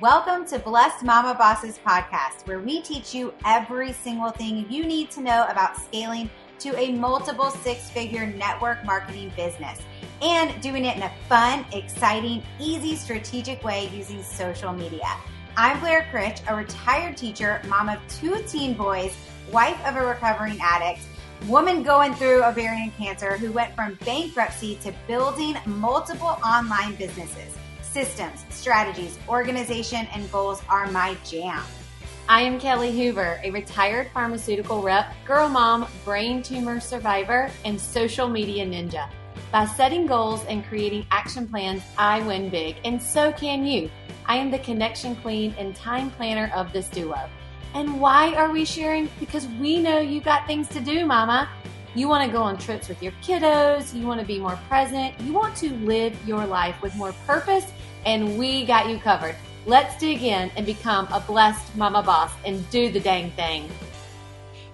Welcome to Blessed Mama Bosses podcast, where we teach you every single thing you need to know about scaling to a multiple six figure network marketing business and doing it in a fun, exciting, easy, strategic way using social media. I'm Blair Critch, a retired teacher, mom of two teen boys, wife of a recovering addict, woman going through ovarian cancer who went from bankruptcy to building multiple online businesses systems, strategies, organization, and goals are my jam. I am Kelly Hoover, a retired pharmaceutical rep, girl mom, brain tumor survivor, and social media ninja. By setting goals and creating action plans, I win big, and so can you. I am the connection queen and time planner of this duo. And why are we sharing? Because we know you got things to do, mama. You want to go on trips with your kiddos. You want to be more present. You want to live your life with more purpose, and we got you covered. Let's dig in and become a blessed mama boss and do the dang thing.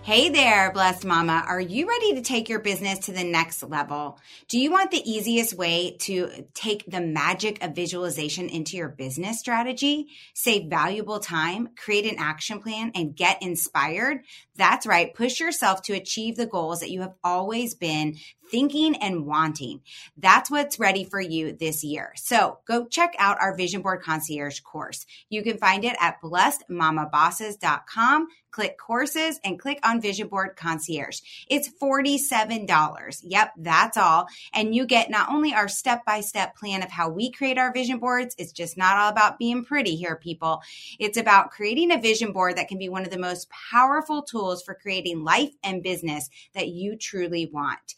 Hey there, blessed mama. Are you ready to take your business to the next level? Do you want the easiest way to take the magic of visualization into your business strategy, save valuable time, create an action plan, and get inspired? That's right. Push yourself to achieve the goals that you have always been thinking and wanting. That's what's ready for you this year. So go check out our Vision Board Concierge course. You can find it at blessedmamabosses.com click courses and click on Vision Board Concierge. It's $47. Yep, that's all. And you get not only our step by step plan of how we create our vision boards, it's just not all about being pretty here, people. It's about creating a vision board that can be one of the most powerful tools for creating life and business that you truly want.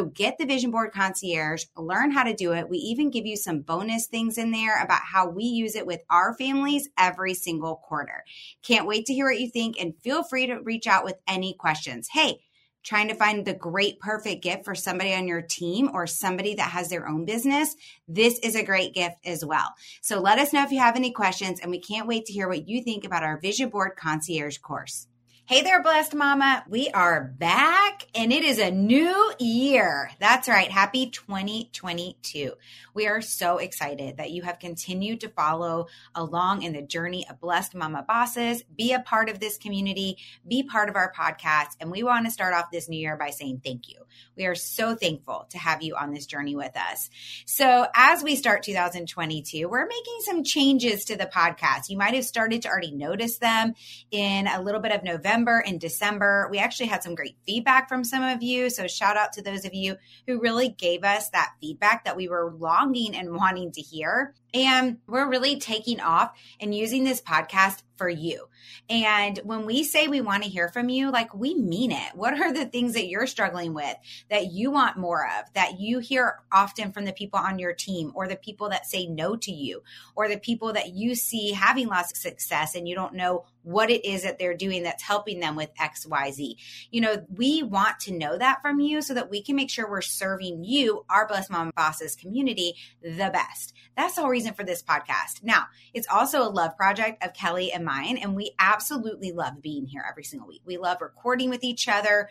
Get the Vision Board Concierge, learn how to do it. We even give you some bonus things in there about how we use it with our families every single quarter. Can't wait to hear what you think and feel free to reach out with any questions. Hey, trying to find the great perfect gift for somebody on your team or somebody that has their own business, this is a great gift as well. So let us know if you have any questions, and we can't wait to hear what you think about our Vision Board Concierge course. Hey there, blessed mama. We are back and it is a new year. That's right. Happy 2022. We are so excited that you have continued to follow along in the journey of blessed mama bosses, be a part of this community, be part of our podcast. And we want to start off this new year by saying thank you. We are so thankful to have you on this journey with us. So as we start 2022, we're making some changes to the podcast. You might have started to already notice them in a little bit of November November and December. We actually had some great feedback from some of you. So, shout out to those of you who really gave us that feedback that we were longing and wanting to hear. And we're really taking off and using this podcast for you. And when we say we want to hear from you, like we mean it. What are the things that you're struggling with that you want more of, that you hear often from the people on your team or the people that say no to you or the people that you see having lots of success and you don't know what it is that they're doing that's helping them with XYZ. You know, we want to know that from you so that we can make sure we're serving you, our Blessed Mom Bosses community, the best. That's the whole reason for this podcast. Now, it's also a love project of Kelly and mine, and we absolutely love being here every single week. We love recording with each other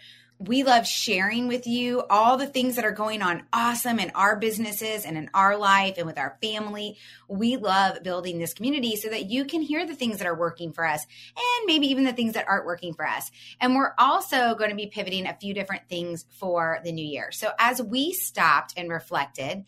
we love sharing with you all the things that are going on awesome in our businesses and in our life and with our family. We love building this community so that you can hear the things that are working for us and maybe even the things that aren't working for us. And we're also going to be pivoting a few different things for the new year. So as we stopped and reflected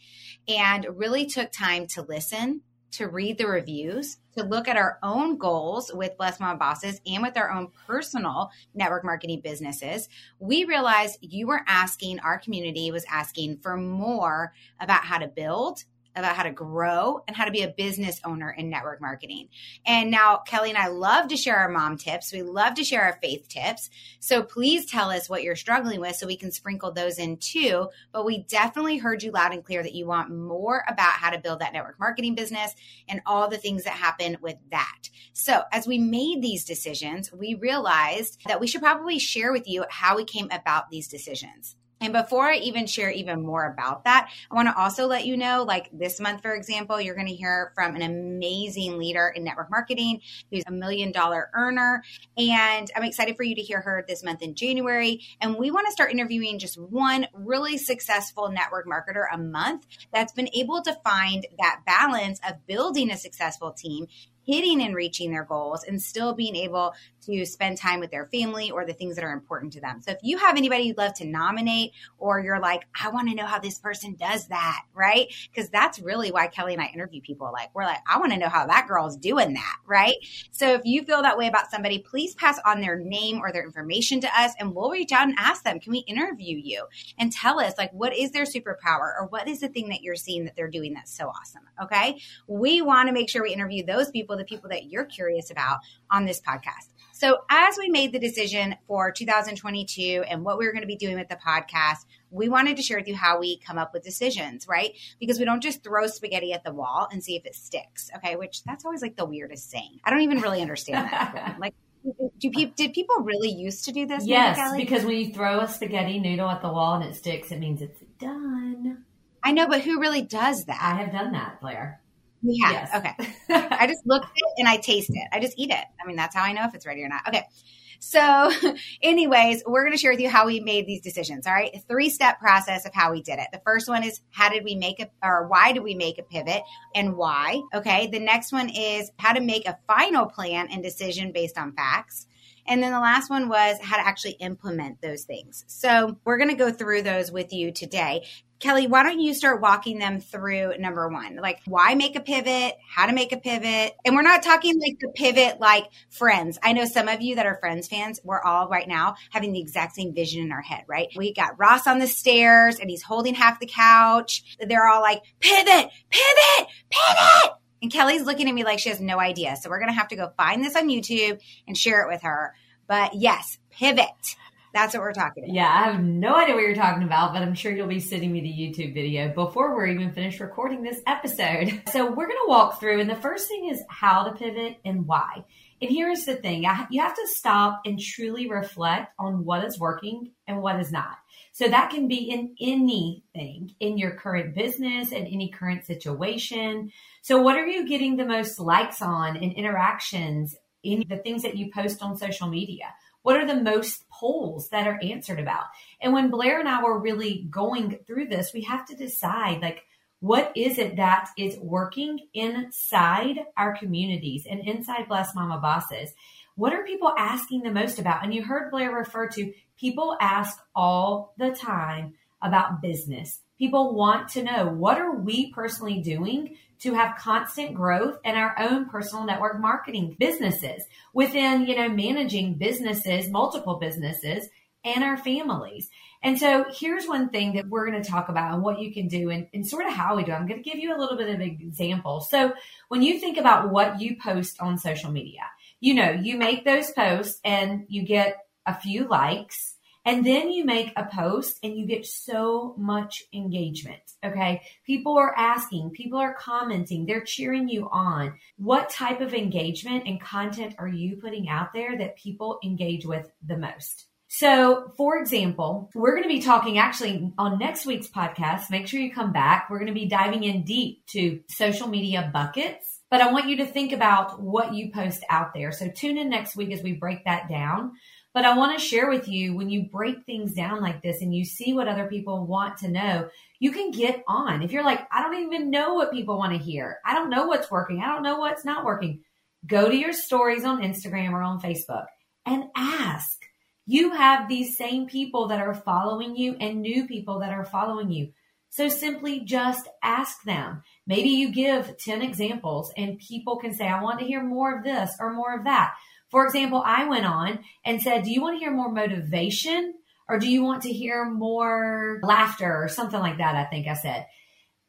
and really took time to listen, to read the reviews, to look at our own goals with Blessed Mama Bosses and with our own personal network marketing businesses, we realized you were asking, our community was asking for more about how to build about how to grow and how to be a business owner in network marketing. And now Kelly and I love to share our mom tips. We love to share our faith tips. So please tell us what you're struggling with so we can sprinkle those in too. But we definitely heard you loud and clear that you want more about how to build that network marketing business and all the things that happen with that. So as we made these decisions, we realized that we should probably share with you how we came about these decisions. And before I even share even more about that, I want to also let you know like this month, for example, you're going to hear from an amazing leader in network marketing who's a million dollar earner. And I'm excited for you to hear her this month in January. And we want to start interviewing just one really successful network marketer a month that's been able to find that balance of building a successful team hitting and reaching their goals and still being able to spend time with their family or the things that are important to them. So if you have anybody you'd love to nominate or you're like, I want to know how this person does that, right? Because that's really why Kelly and I interview people. Like, we're like, I want to know how that girl's doing that, right? So if you feel that way about somebody, please pass on their name or their information to us and we'll reach out and ask them, can we interview you and tell us like what is their superpower or what is the thing that you're seeing that they're doing that's so awesome? Okay. We want to make sure we interview those people, the people that you're curious about on this podcast. So, as we made the decision for 2022 and what we were going to be doing with the podcast, we wanted to share with you how we come up with decisions, right? Because we don't just throw spaghetti at the wall and see if it sticks, okay? Which that's always like the weirdest thing. I don't even really understand that. like, do people did people really used to do this? Yes, because when you throw a spaghetti noodle at the wall and it sticks, it means it's done. I know, but who really does that? I have done that, Blair. We have. Yes. Okay. I just look at it and I taste it. I just eat it. I mean, that's how I know if it's ready or not. Okay. So, anyways, we're going to share with you how we made these decisions. All right. A three step process of how we did it. The first one is how did we make a, or why did we make a pivot and why? Okay. The next one is how to make a final plan and decision based on facts. And then the last one was how to actually implement those things. So we're going to go through those with you today. Kelly, why don't you start walking them through number one? Like, why make a pivot? How to make a pivot? And we're not talking like the pivot like friends. I know some of you that are friends fans, we're all right now having the exact same vision in our head, right? We got Ross on the stairs and he's holding half the couch. They're all like, pivot, pivot, pivot. And Kelly's looking at me like she has no idea. So we're going to have to go find this on YouTube and share it with her. But yes, pivot. That's what we're talking about. Yeah, I have no idea what you're talking about, but I'm sure you'll be sending me the YouTube video before we're even finished recording this episode. So we're going to walk through, and the first thing is how to pivot and why. And here's the thing you have to stop and truly reflect on what is working and what is not. So that can be in anything in your current business and any current situation. So what are you getting the most likes on and interactions in the things that you post on social media? What are the most polls that are answered about? And when Blair and I were really going through this, we have to decide like, what is it that is working inside our communities and inside Blessed Mama Bosses? What are people asking the most about? And you heard Blair refer to people ask all the time about business. People want to know what are we personally doing to have constant growth in our own personal network marketing businesses within, you know, managing businesses, multiple businesses and our families. And so here's one thing that we're going to talk about and what you can do and, and sort of how we do. I'm going to give you a little bit of an example. So when you think about what you post on social media, you know, you make those posts and you get a few likes and then you make a post and you get so much engagement. Okay. People are asking, people are commenting, they're cheering you on. What type of engagement and content are you putting out there that people engage with the most? So, for example, we're going to be talking actually on next week's podcast. Make sure you come back. We're going to be diving in deep to social media buckets, but I want you to think about what you post out there. So, tune in next week as we break that down. But I want to share with you when you break things down like this and you see what other people want to know, you can get on. If you're like, I don't even know what people want to hear, I don't know what's working, I don't know what's not working, go to your stories on Instagram or on Facebook and ask. You have these same people that are following you and new people that are following you. So simply just ask them. Maybe you give 10 examples and people can say, I want to hear more of this or more of that. For example, I went on and said, Do you want to hear more motivation or do you want to hear more laughter or something like that? I think I said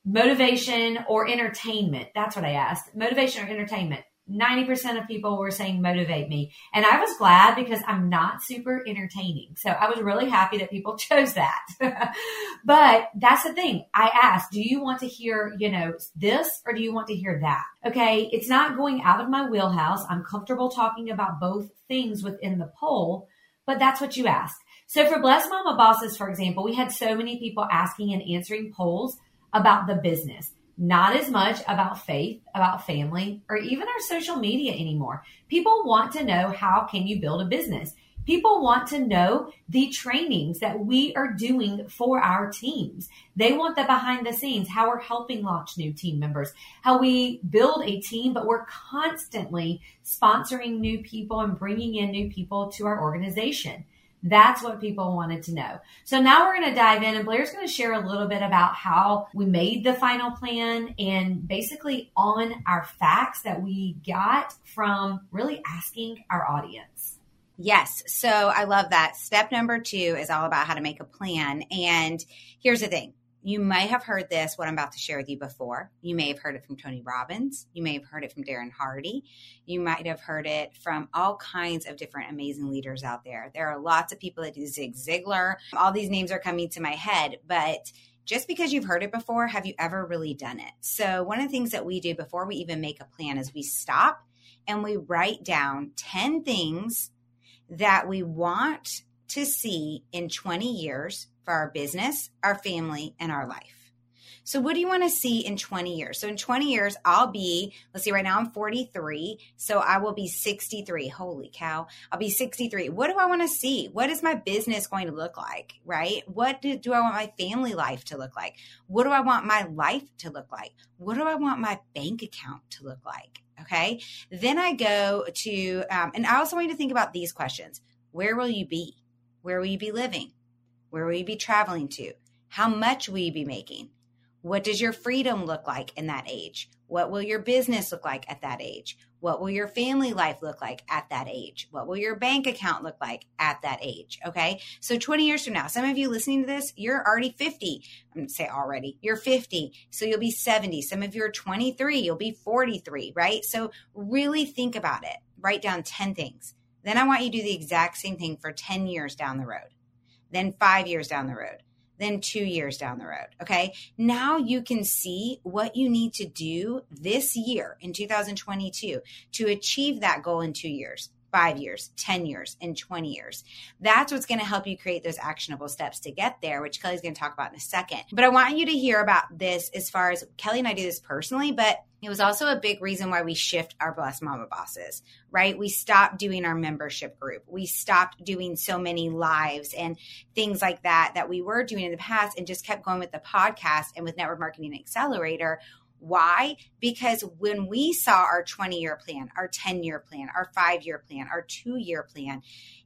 motivation or entertainment. That's what I asked. Motivation or entertainment. 90% of people were saying motivate me. And I was glad because I'm not super entertaining. So I was really happy that people chose that. but that's the thing. I asked, do you want to hear, you know, this or do you want to hear that? Okay. It's not going out of my wheelhouse. I'm comfortable talking about both things within the poll, but that's what you asked. So for Blessed Mama Bosses, for example, we had so many people asking and answering polls about the business not as much about faith, about family, or even our social media anymore. People want to know how can you build a business? People want to know the trainings that we are doing for our teams. They want the behind the scenes, how we're helping launch new team members, how we build a team, but we're constantly sponsoring new people and bringing in new people to our organization. That's what people wanted to know. So now we're going to dive in and Blair's going to share a little bit about how we made the final plan and basically on our facts that we got from really asking our audience. Yes. So I love that. Step number two is all about how to make a plan. And here's the thing you may have heard this, what I'm about to share with you before. You may have heard it from Tony Robbins. You may have heard it from Darren Hardy. You might have heard it from all kinds of different amazing leaders out there. There are lots of people that do Zig Ziglar. All these names are coming to my head, but just because you've heard it before, have you ever really done it? So, one of the things that we do before we even make a plan is we stop and we write down 10 things that we want to see in 20 years for our business, our family, and our life. So, what do you want to see in 20 years? So, in 20 years, I'll be, let's see, right now I'm 43. So, I will be 63. Holy cow. I'll be 63. What do I want to see? What is my business going to look like? Right? What do, do I want my family life to look like? What do I want my life to look like? What do I want my bank account to look like? Okay. Then I go to, um, and I also want you to think about these questions Where will you be? Where will you be living? Where will you be traveling to? How much will you be making? What does your freedom look like in that age? What will your business look like at that age? What will your family life look like at that age? What will your bank account look like at that age? Okay. So 20 years from now, some of you listening to this, you're already 50. I'm going to say already, you're 50. So you'll be 70. Some of you are 23. You'll be 43, right? So really think about it. Write down 10 things. Then I want you to do the exact same thing for 10 years down the road then five years down the road, then two years down the road. Okay. Now you can see what you need to do this year in 2022 to achieve that goal in two years five years, 10 years, and 20 years. That's what's going to help you create those actionable steps to get there, which Kelly's going to talk about in a second. But I want you to hear about this as far as Kelly and I do this personally, but it was also a big reason why we shift our Blessed Mama bosses, right? We stopped doing our membership group. We stopped doing so many lives and things like that that we were doing in the past and just kept going with the podcast and with Network Marketing Accelerator why? Because when we saw our 20 year plan, our 10 year plan, our five year plan, our two year plan,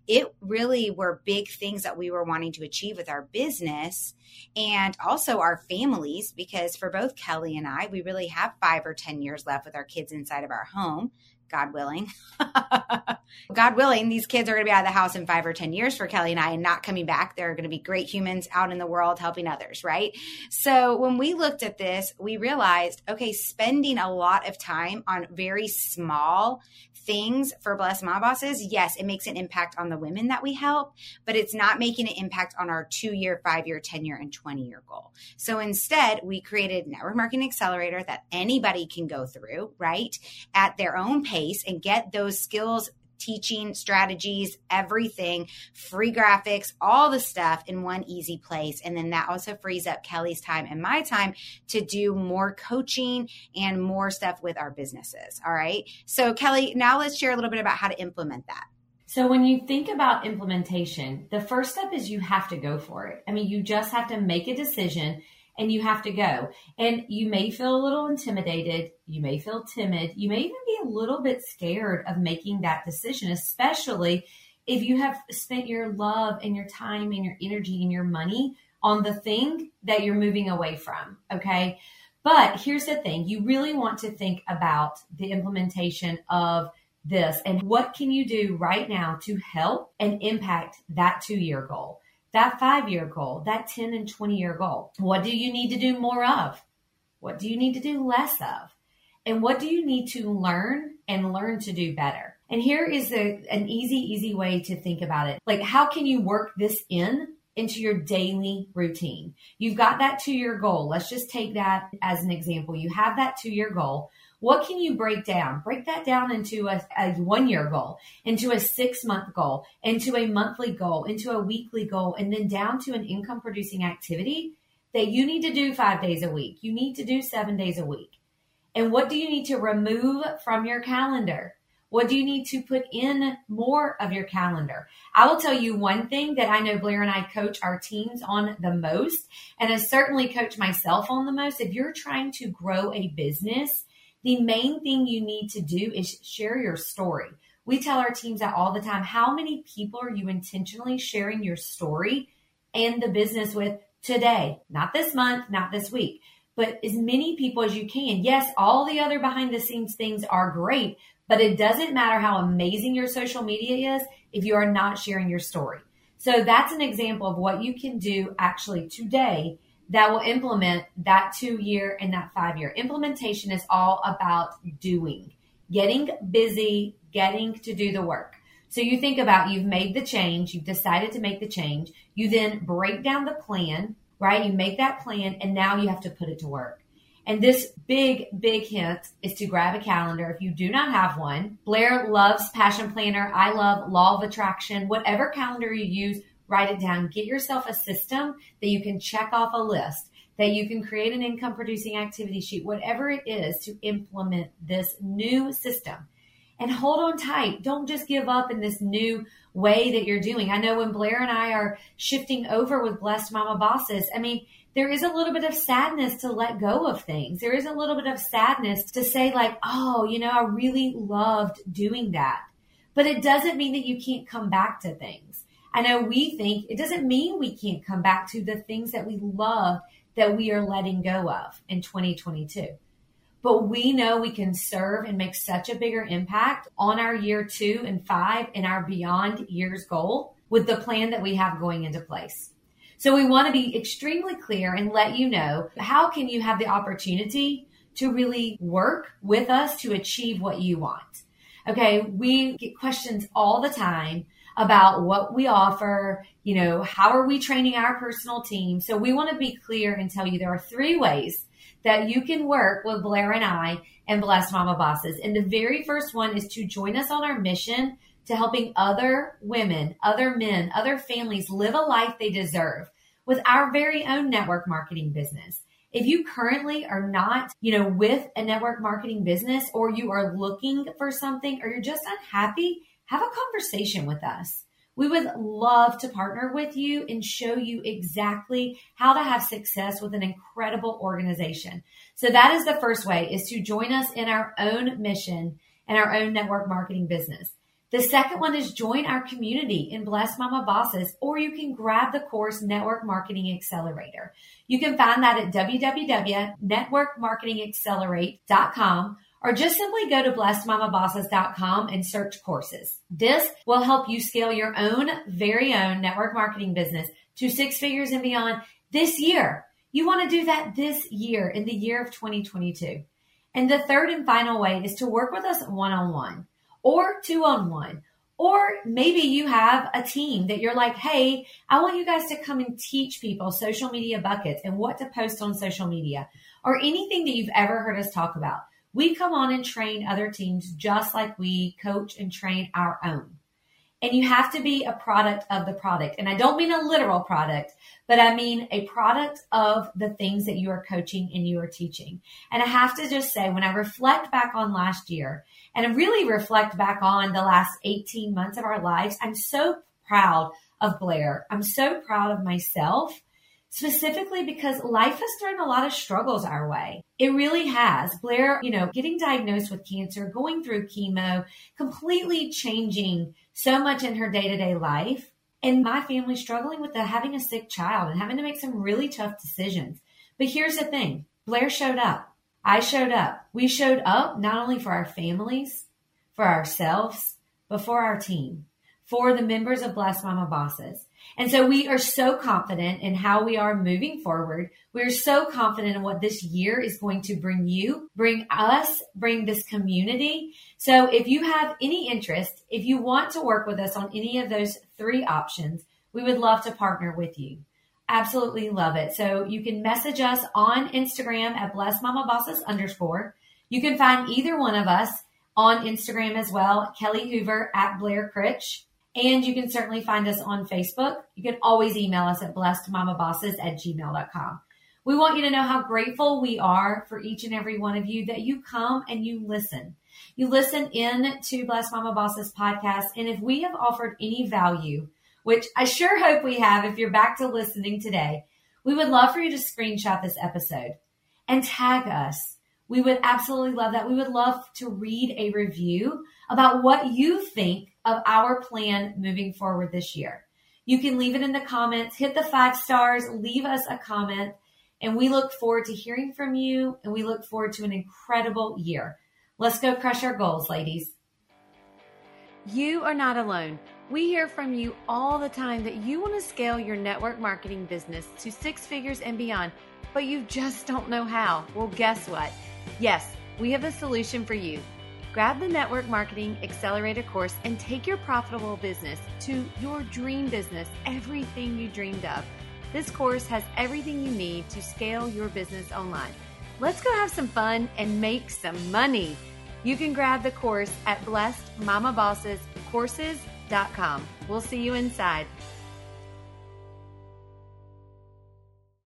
it really were big things that we were wanting to achieve with our business and also our families. Because for both Kelly and I, we really have five or 10 years left with our kids inside of our home. God willing. God willing, these kids are going to be out of the house in five or 10 years for Kelly and I and not coming back. They're going to be great humans out in the world helping others, right? So when we looked at this, we realized okay, spending a lot of time on very small things for Blessed Mom Bosses, yes, it makes an impact on the women that we help, but it's not making an impact on our two year, five year, 10 year, and 20 year goal. So instead, we created Network Marketing Accelerator that anybody can go through, right, at their own pace and get those skills teaching strategies, everything, free graphics, all the stuff in one easy place. And then that also frees up Kelly's time and my time to do more coaching and more stuff with our businesses. All right. So, Kelly, now let's share a little bit about how to implement that. So, when you think about implementation, the first step is you have to go for it. I mean, you just have to make a decision and you have to go. And you may feel a little intimidated. You may feel timid. You may even be a little bit scared of making that decision, especially if you have spent your love and your time and your energy and your money on the thing that you're moving away from. Okay. But here's the thing you really want to think about the implementation of this and what can you do right now to help and impact that two year goal that five year goal, that 10 and 20 year goal. What do you need to do more of? What do you need to do less of? And what do you need to learn and learn to do better? And here is a, an easy, easy way to think about it. Like, how can you work this in into your daily routine? You've got that two year goal. Let's just take that as an example. You have that two year goal. What can you break down? Break that down into a, a one year goal, into a six month goal, into a monthly goal, into a weekly goal, and then down to an income producing activity that you need to do five days a week. You need to do seven days a week. And what do you need to remove from your calendar? What do you need to put in more of your calendar? I will tell you one thing that I know Blair and I coach our teams on the most, and I certainly coach myself on the most. If you're trying to grow a business, the main thing you need to do is share your story. We tell our teams that all the time. How many people are you intentionally sharing your story and the business with today? Not this month, not this week, but as many people as you can. Yes, all the other behind the scenes things are great, but it doesn't matter how amazing your social media is if you are not sharing your story. So that's an example of what you can do actually today that will implement that two year and that five year. Implementation is all about doing, getting busy, getting to do the work. So you think about you've made the change, you've decided to make the change, you then break down the plan, right? You make that plan and now you have to put it to work. And this big, big hint is to grab a calendar if you do not have one. Blair loves Passion Planner. I love Law of Attraction. Whatever calendar you use, write it down. Get yourself a system that you can check off a list, that you can create an income producing activity sheet, whatever it is to implement this new system. And hold on tight. Don't just give up in this new way that you're doing. I know when Blair and I are shifting over with Blessed Mama Bosses, I mean, there is a little bit of sadness to let go of things. There is a little bit of sadness to say, like, oh, you know, I really loved doing that. But it doesn't mean that you can't come back to things. I know we think it doesn't mean we can't come back to the things that we love that we are letting go of in 2022. But we know we can serve and make such a bigger impact on our year two and five and our beyond years goal with the plan that we have going into place. So we want to be extremely clear and let you know how can you have the opportunity to really work with us to achieve what you want. Okay. We get questions all the time about what we offer, you know, how are we training our personal team? So we want to be clear and tell you there are three ways that you can work with Blair and I and Blessed Mama Bosses. And the very first one is to join us on our mission to helping other women, other men, other families live a life they deserve with our very own network marketing business. If you currently are not, you know, with a network marketing business or you are looking for something or you're just unhappy, have a conversation with us. We would love to partner with you and show you exactly how to have success with an incredible organization. So that is the first way is to join us in our own mission and our own network marketing business. The second one is join our community in Bless Mama Bosses, or you can grab the course Network Marketing Accelerator. You can find that at www.networkmarketingaccelerate.com or just simply go to blessedmamabosses.com and search courses. This will help you scale your own very own network marketing business to six figures and beyond this year. You want to do that this year in the year of 2022. And the third and final way is to work with us one on one or two on one. Or maybe you have a team that you're like, hey, I want you guys to come and teach people social media buckets and what to post on social media or anything that you've ever heard us talk about. We come on and train other teams just like we coach and train our own. And you have to be a product of the product. And I don't mean a literal product, but I mean a product of the things that you are coaching and you are teaching. And I have to just say, when I reflect back on last year and really reflect back on the last 18 months of our lives, I'm so proud of Blair. I'm so proud of myself specifically because life has thrown a lot of struggles our way. It really has. Blair, you know, getting diagnosed with cancer, going through chemo, completely changing so much in her day to day life. And my family struggling with the, having a sick child and having to make some really tough decisions. But here's the thing Blair showed up. I showed up. We showed up not only for our families, for ourselves, but for our team, for the members of Blessed Mama Bosses. And so we are so confident in how we are moving forward. We're so confident in what this year is going to bring you, bring us, bring this community. So if you have any interest, if you want to work with us on any of those three options, we would love to partner with you. Absolutely love it. So you can message us on Instagram at bless mama bosses underscore. You can find either one of us on Instagram as well, Kelly Hoover at Blair Critch. And you can certainly find us on Facebook. You can always email us at blessedmamabosses at gmail.com. We want you to know how grateful we are for each and every one of you that you come and you listen. You listen in to Blessed Mama Bosses podcast. And if we have offered any value, which I sure hope we have if you're back to listening today, we would love for you to screenshot this episode and tag us. We would absolutely love that. We would love to read a review about what you think of our plan moving forward this year. You can leave it in the comments, hit the five stars, leave us a comment, and we look forward to hearing from you and we look forward to an incredible year. Let's go crush our goals, ladies. You are not alone. We hear from you all the time that you want to scale your network marketing business to six figures and beyond, but you just don't know how. Well, guess what? Yes, we have a solution for you. Grab the Network Marketing Accelerator course and take your profitable business to your dream business, everything you dreamed of. This course has everything you need to scale your business online. Let's go have some fun and make some money. You can grab the course at blessedmamabossescourses.com. We'll see you inside.